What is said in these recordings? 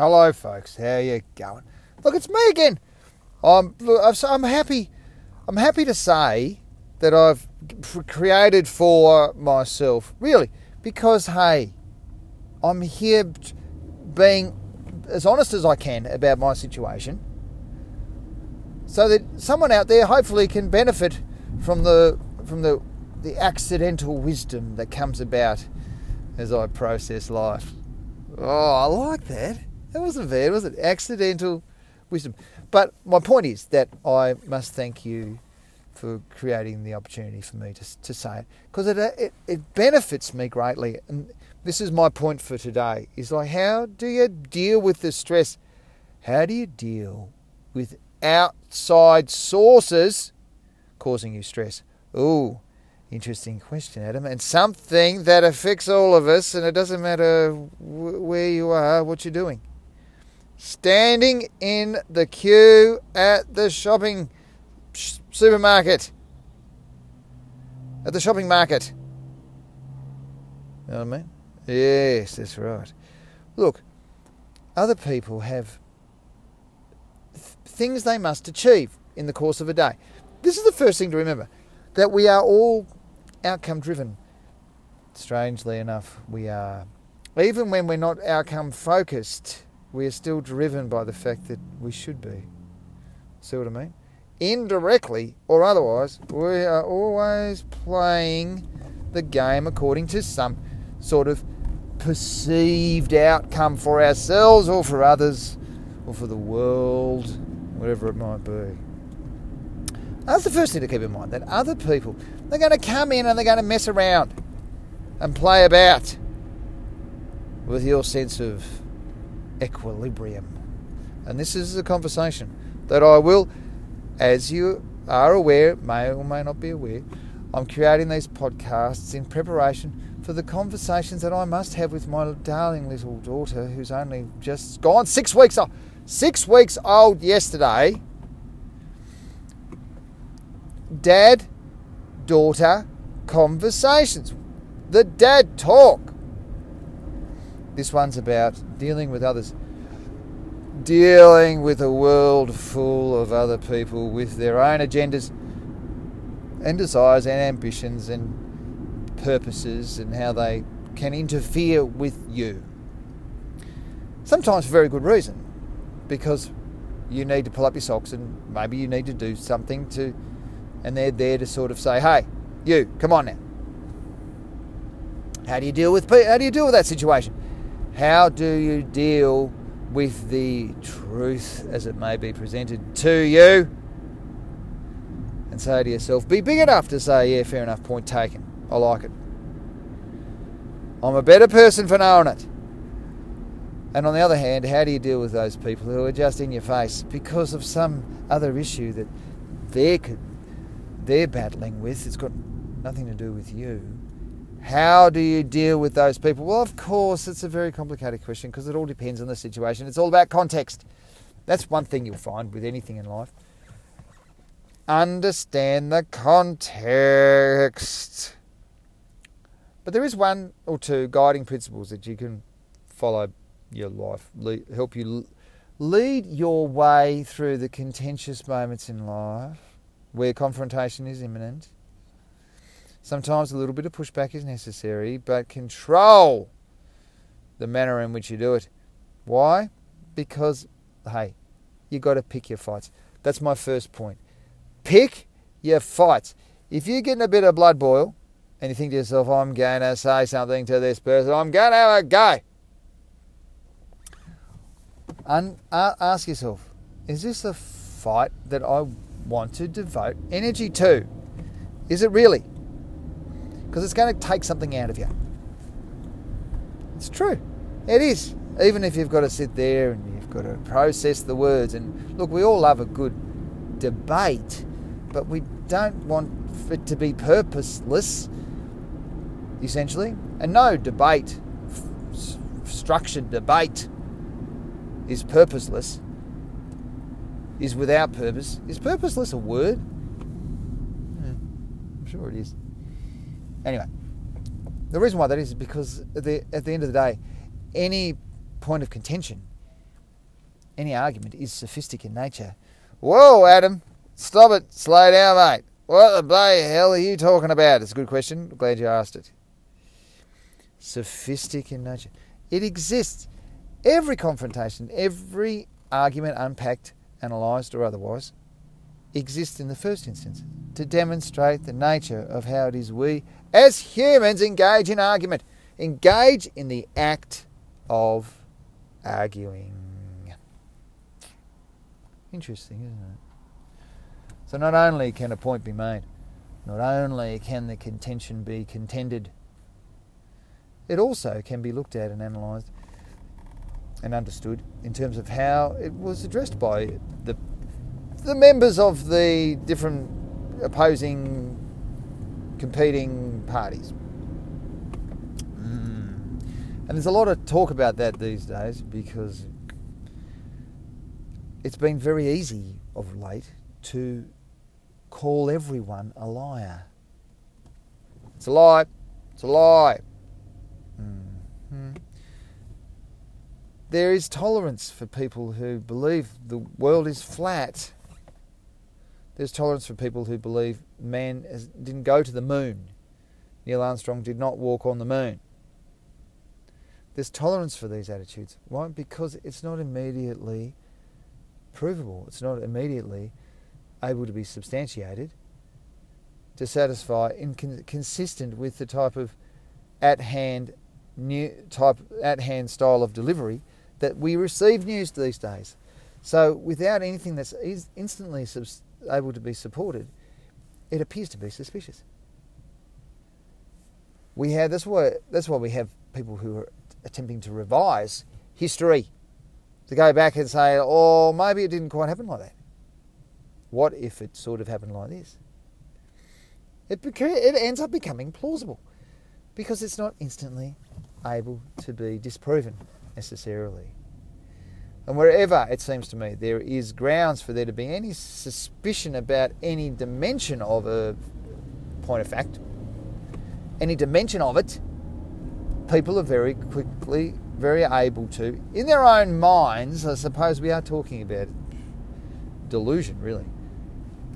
Hello, folks. How you going? Look, it's me again. I'm I'm happy. I'm happy to say that I've created for myself, really, because hey, I'm here being as honest as I can about my situation, so that someone out there hopefully can benefit from the from the the accidental wisdom that comes about as I process life. Oh, I like that. That wasn't bad, was it? Accidental wisdom. But my point is that I must thank you for creating the opportunity for me to, to say it because it, uh, it, it benefits me greatly. And this is my point for today is like, how do you deal with the stress? How do you deal with outside sources causing you stress? Oh, interesting question, Adam. And something that affects all of us, and it doesn't matter where you are, what you're doing standing in the queue at the shopping supermarket. At the shopping market. You know what I mean? Yes, that's right. Look, other people have th- things they must achieve in the course of a day. This is the first thing to remember that we are all outcome driven. Strangely enough, we are. Even when we're not outcome focused, we are still driven by the fact that we should be. See what I mean? Indirectly or otherwise, we are always playing the game according to some sort of perceived outcome for ourselves or for others or for the world, whatever it might be. That's the first thing to keep in mind that other people, they're going to come in and they're going to mess around and play about with your sense of equilibrium. And this is a conversation that I will, as you are aware, may or may not be aware, I'm creating these podcasts in preparation for the conversations that I must have with my darling little daughter who's only just gone six weeks old. Six weeks old yesterday. Dad, daughter conversations. The dad talk. This one's about dealing with others. Dealing with a world full of other people with their own agendas and desires and ambitions and purposes and how they can interfere with you. Sometimes for very good reason, because you need to pull up your socks and maybe you need to do something to, and they're there to sort of say, hey, you, come on now. How do you deal with how do you deal with that situation? How do you deal with the truth as it may be presented to you? And say to yourself, be big enough to say, yeah, fair enough, point taken. I like it. I'm a better person for knowing it. And on the other hand, how do you deal with those people who are just in your face because of some other issue that they're, they're battling with? It's got nothing to do with you. How do you deal with those people? Well, of course, it's a very complicated question because it all depends on the situation. It's all about context. That's one thing you'll find with anything in life. Understand the context. But there is one or two guiding principles that you can follow your life, help you lead your way through the contentious moments in life where confrontation is imminent Sometimes a little bit of pushback is necessary, but control the manner in which you do it. Why? Because, hey, you got to pick your fights. That's my first point. Pick your fights. If you're getting a bit of blood boil and you think to yourself, I'm going to say something to this person, I'm going to have a go. And ask yourself, is this a fight that I want to devote energy to? Is it really? Because it's going to take something out of you. It's true. It is. Even if you've got to sit there and you've got to process the words. And look, we all love a good debate, but we don't want it to be purposeless, essentially. And no debate, f- structured debate, is purposeless, is without purpose. Is purposeless a word? Yeah, I'm sure it is. Anyway, the reason why that is because at the, at the end of the day, any point of contention any argument is sophistic in nature. Whoa, Adam, stop it, slow down, mate. What the bloody hell are you talking about? It's a good question. glad you asked it. Sophistic in nature. It exists. Every confrontation, every argument unpacked, analysed, or otherwise, exists in the first instance to demonstrate the nature of how it is we, as humans, engage in argument, engage in the act of arguing. Interesting, isn't it? So, not only can a point be made, not only can the contention be contended, it also can be looked at and analysed and understood in terms of how it was addressed by the the members of the different opposing competing parties. Mm. And there's a lot of talk about that these days because it's been very easy of late to call everyone a liar. It's a lie. It's a lie. Mm-hmm. There is tolerance for people who believe the world is flat. There's tolerance for people who believe man didn't go to the moon. Neil Armstrong did not walk on the moon. There's tolerance for these attitudes. Why? Because it's not immediately provable. It's not immediately able to be substantiated to satisfy, incon- consistent with the type of at-hand new type at-hand style of delivery that we receive news these days. So, without anything that's instantly able to be supported, it appears to be suspicious. We have that's why that's why we have people who are attempting to revise history to go back and say, oh, maybe it didn't quite happen like that. What if it sort of happened like this? It, it ends up becoming plausible because it's not instantly able to be disproven necessarily. And wherever it seems to me there is grounds for there to be any suspicion about any dimension of a point of fact, any dimension of it, people are very quickly very able to, in their own minds, I suppose we are talking about delusion, really.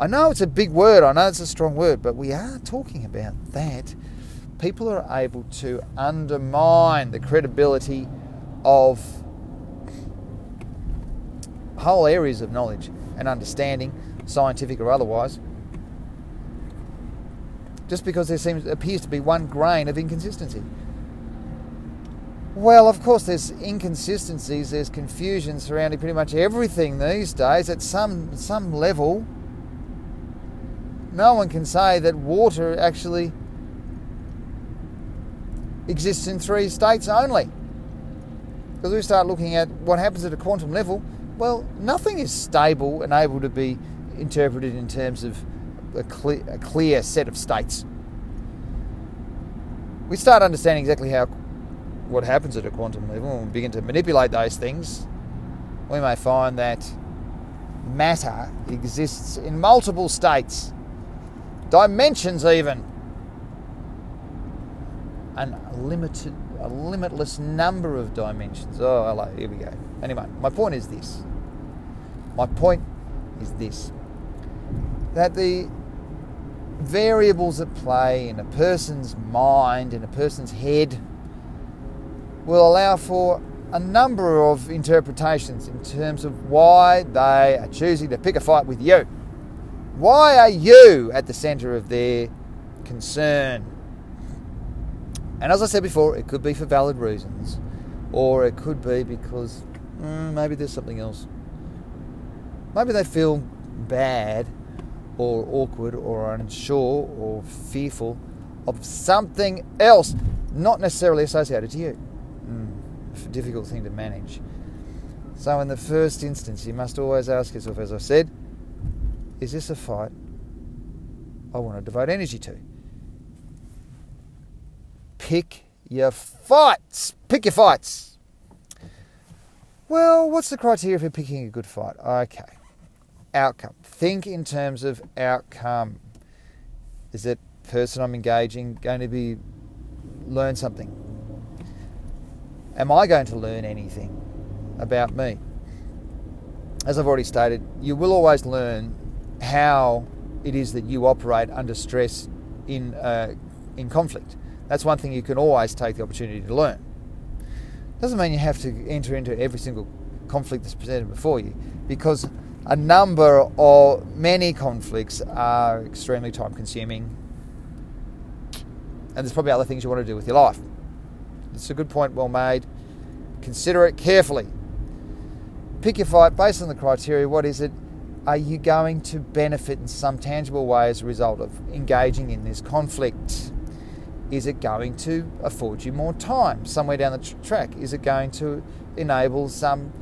I know it's a big word, I know it's a strong word, but we are talking about that. People are able to undermine the credibility of whole areas of knowledge and understanding, scientific or otherwise, just because there seems appears to be one grain of inconsistency. Well, of course, there's inconsistencies, there's confusion surrounding pretty much everything these days. At some some level, no one can say that water actually exists in three states only. Because we start looking at what happens at a quantum level, well, nothing is stable and able to be interpreted in terms of a clear, a clear set of states. We start understanding exactly how what happens at a quantum level and we begin to manipulate those things, we may find that matter exists in multiple states, dimensions even, and limited, a limitless number of dimensions. Oh, hello, here we go. Anyway, my point is this. My point is this that the variables at play in a person's mind, in a person's head, will allow for a number of interpretations in terms of why they are choosing to pick a fight with you. Why are you at the centre of their concern? And as I said before, it could be for valid reasons, or it could be because mm, maybe there's something else. Maybe they feel bad, or awkward, or unsure, or fearful of something else, not necessarily associated to you difficult thing to manage. So, in the first instance, you must always ask yourself, as I said, is this a fight I want to devote energy to? Pick your fights. Pick your fights. Well, what's the criteria for picking a good fight? Okay. Outcome. Think in terms of outcome. Is that person I'm engaging going to be learn something? Am I going to learn anything about me? as I've already stated, you will always learn how it is that you operate under stress in, uh, in conflict. That's one thing you can always take the opportunity to learn. Doesn't mean you have to enter into every single conflict that's presented before you, because a number of many conflicts are extremely time consuming, and there's probably other things you want to do with your life. It's a good point, well made. Consider it carefully. Pick your fight based on the criteria. What is it? Are you going to benefit in some tangible way as a result of engaging in this conflict? Is it going to afford you more time somewhere down the tr- track? Is it going to enable some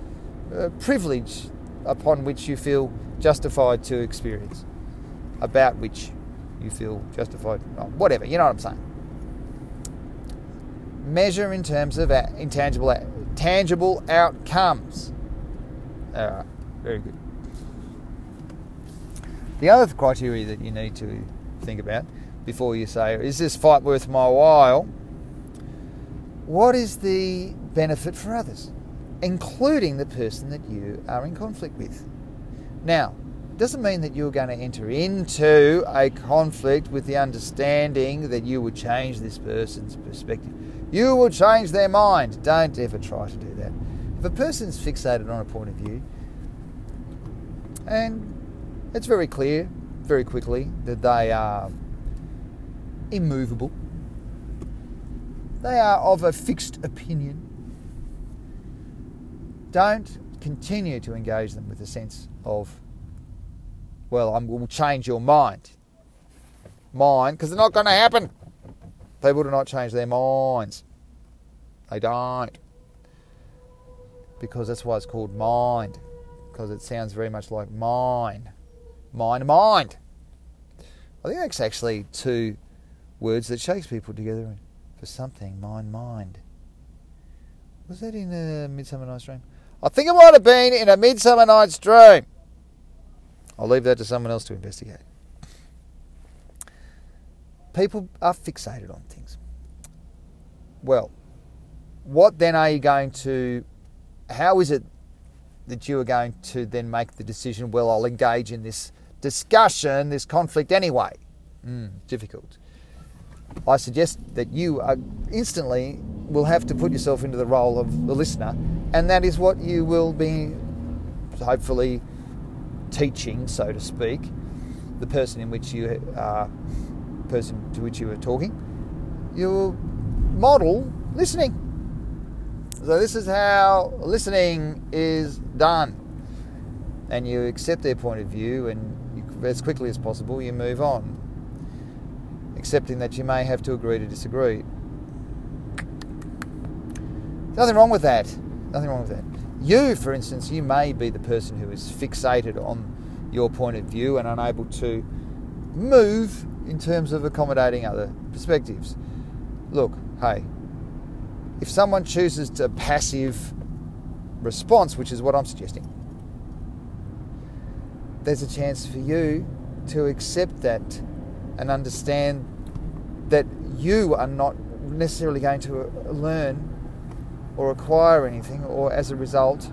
uh, privilege upon which you feel justified to experience, about which you feel justified, oh, whatever, you know what I'm saying? Measure in terms of intangible, tangible outcomes. All right, very good. The other criteria that you need to think about before you say, is this fight worth my while? What is the benefit for others, including the person that you are in conflict with? Now, it doesn't mean that you're going to enter into a conflict with the understanding that you would change this person's perspective. You will change their mind. Don't ever try to do that. If a person's fixated on a point of view, and it's very clear very quickly that they are immovable. They are of a fixed opinion. Don't continue to engage them with a sense of, well, I will change your mind. Mind, because it's not going to happen. People do not change their minds. They don't. Because that's why it's called mind. Because it sounds very much like mine. Mind, mind. I think that's actually two words that Shakespeare put together for something, mind, mind. Was that in a Midsummer Night's Dream? I think it might have been in a Midsummer Night's Dream. I'll leave that to someone else to investigate. People are fixated on things. Well, what then are you going to, how is it that you are going to then make the decision, well, I'll engage in this discussion, this conflict anyway? Mm, difficult. I suggest that you are instantly will have to put yourself into the role of the listener, and that is what you will be hopefully teaching, so to speak, the person in which you are, person to which you are talking. You'll model listening. So this is how listening is done, and you accept their point of view, and you, as quickly as possible you move on accepting that you may have to agree to disagree. Nothing wrong with that. Nothing wrong with that. You, for instance, you may be the person who is fixated on your point of view and unable to move in terms of accommodating other perspectives. Look, hey, if someone chooses a passive response, which is what I'm suggesting, there's a chance for you to accept that and understand that you are not necessarily going to uh, learn or acquire anything or as a result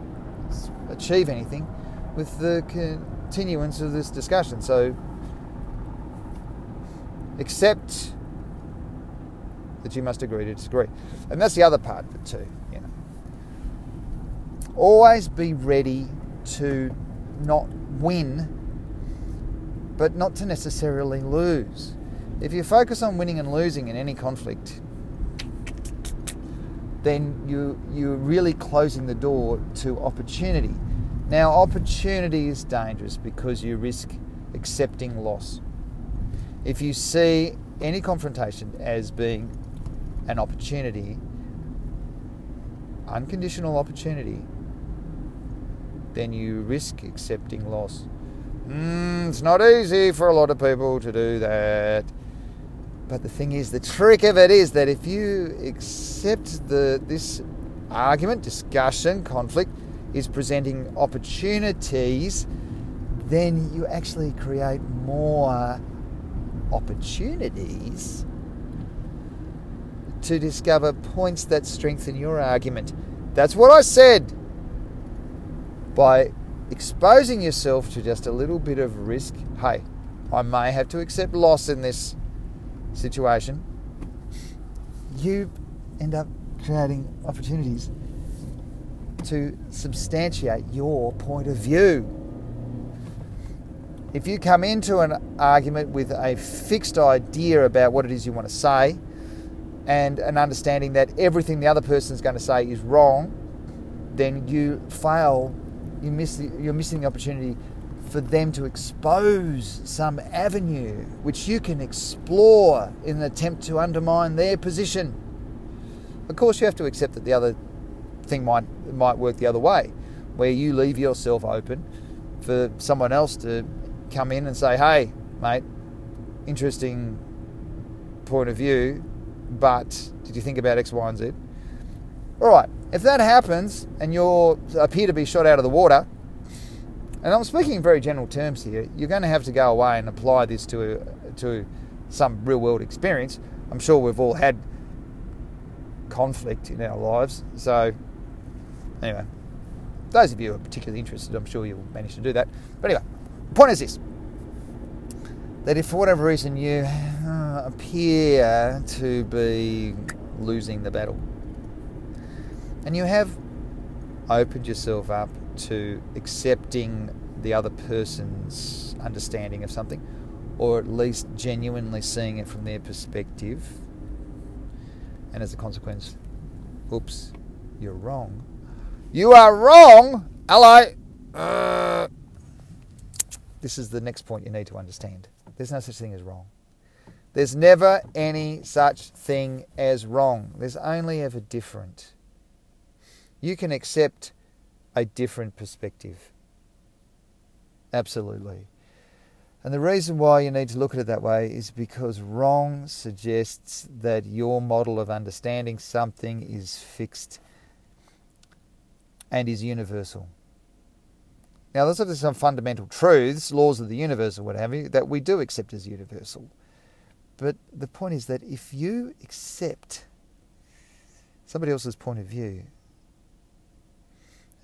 achieve anything with the continuance of this discussion. So accept that you must agree to disagree. And that's the other part of it too, you know. Always be ready to not win, but not to necessarily lose. If you focus on winning and losing in any conflict, then you you're really closing the door to opportunity. Now, opportunity is dangerous because you risk accepting loss. If you see any confrontation as being an opportunity, unconditional opportunity, then you risk accepting loss. Mm, it's not easy for a lot of people to do that. But the thing is, the trick of it is that if you accept the this argument, discussion, conflict is presenting opportunities, then you actually create more opportunities to discover points that strengthen your argument. That's what I said by exposing yourself to just a little bit of risk. Hey, I may have to accept loss in this situation. You end up creating opportunities to substantiate your point of view. If you come into an argument with a fixed idea about what it is you want to say and an understanding that everything the other person is going to say is wrong, then you fail. You miss the, you're missing the opportunity for them to expose some avenue which you can explore in an attempt to undermine their position. Of course, you have to accept that the other thing might might work the other way, where you leave yourself open for someone else to come in and say, "Hey, mate, interesting point of view, but did you think about X, Y, and Z?" All right, if that happens and you appear to be shot out of the water, and I'm speaking in very general terms here, you're going to have to go away and apply this to to some real world experience. I'm sure we've all had conflict in our lives, so Anyway, those of you who are particularly interested, I'm sure you'll manage to do that. But anyway, the point is this that if for whatever reason you uh, appear to be losing the battle, and you have opened yourself up to accepting the other person's understanding of something, or at least genuinely seeing it from their perspective, and as a consequence, oops, you're wrong you are wrong. Hello. Uh, this is the next point you need to understand. There's no such thing as wrong. There's never any such thing as wrong. There's only ever different. You can accept a different perspective. Absolutely. And the reason why you need to look at it that way is because wrong suggests that your model of understanding something is fixed and is universal. Now, there's obviously some fundamental truths, laws of the universe, or what have you, that we do accept as universal. But the point is that if you accept somebody else's point of view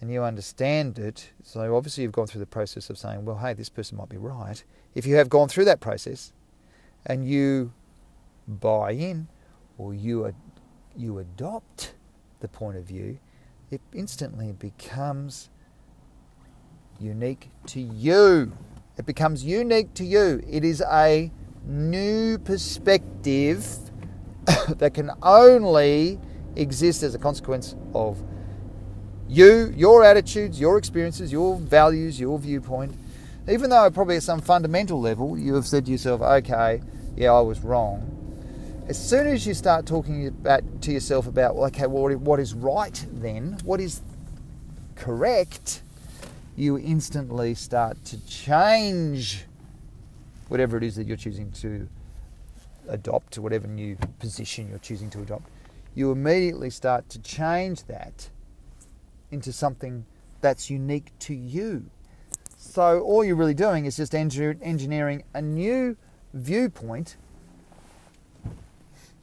and you understand it, so obviously you've gone through the process of saying, well, hey, this person might be right. If you have gone through that process and you buy in or you, ad- you adopt the point of view, it instantly becomes unique to you. It becomes unique to you. It is a new perspective that can only exist as a consequence of you, your attitudes, your experiences, your values, your viewpoint. Even though probably at some fundamental level you have said to yourself, okay, yeah, I was wrong as soon as you start talking about, to yourself about, well, okay, well, what is right then? What is correct? You instantly start to change whatever it is that you're choosing to adopt, whatever new position you're choosing to adopt. You immediately start to change that into something that's unique to you. So all you're really doing is just engineering a new viewpoint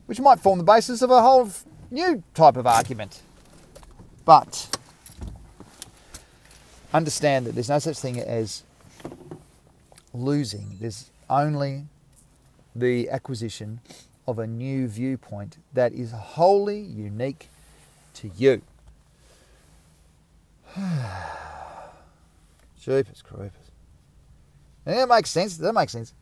which might form the basis of a whole new type of argument. But understand that there's no such thing as losing. There's only the acquisition of a new viewpoint that is wholly unique to you. Jeepers creepers. And that makes sense. That makes sense.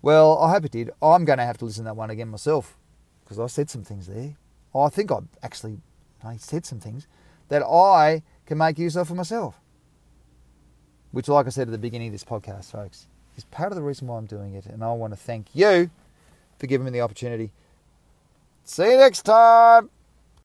Well, I hope it did. I'm going to have to listen to that one again myself because I said some things there. I think I actually I said some things that I can make use of for myself. Which, like I said at the beginning of this podcast, folks, is part of the reason why I'm doing it. And I want to thank you for giving me the opportunity. See you next time.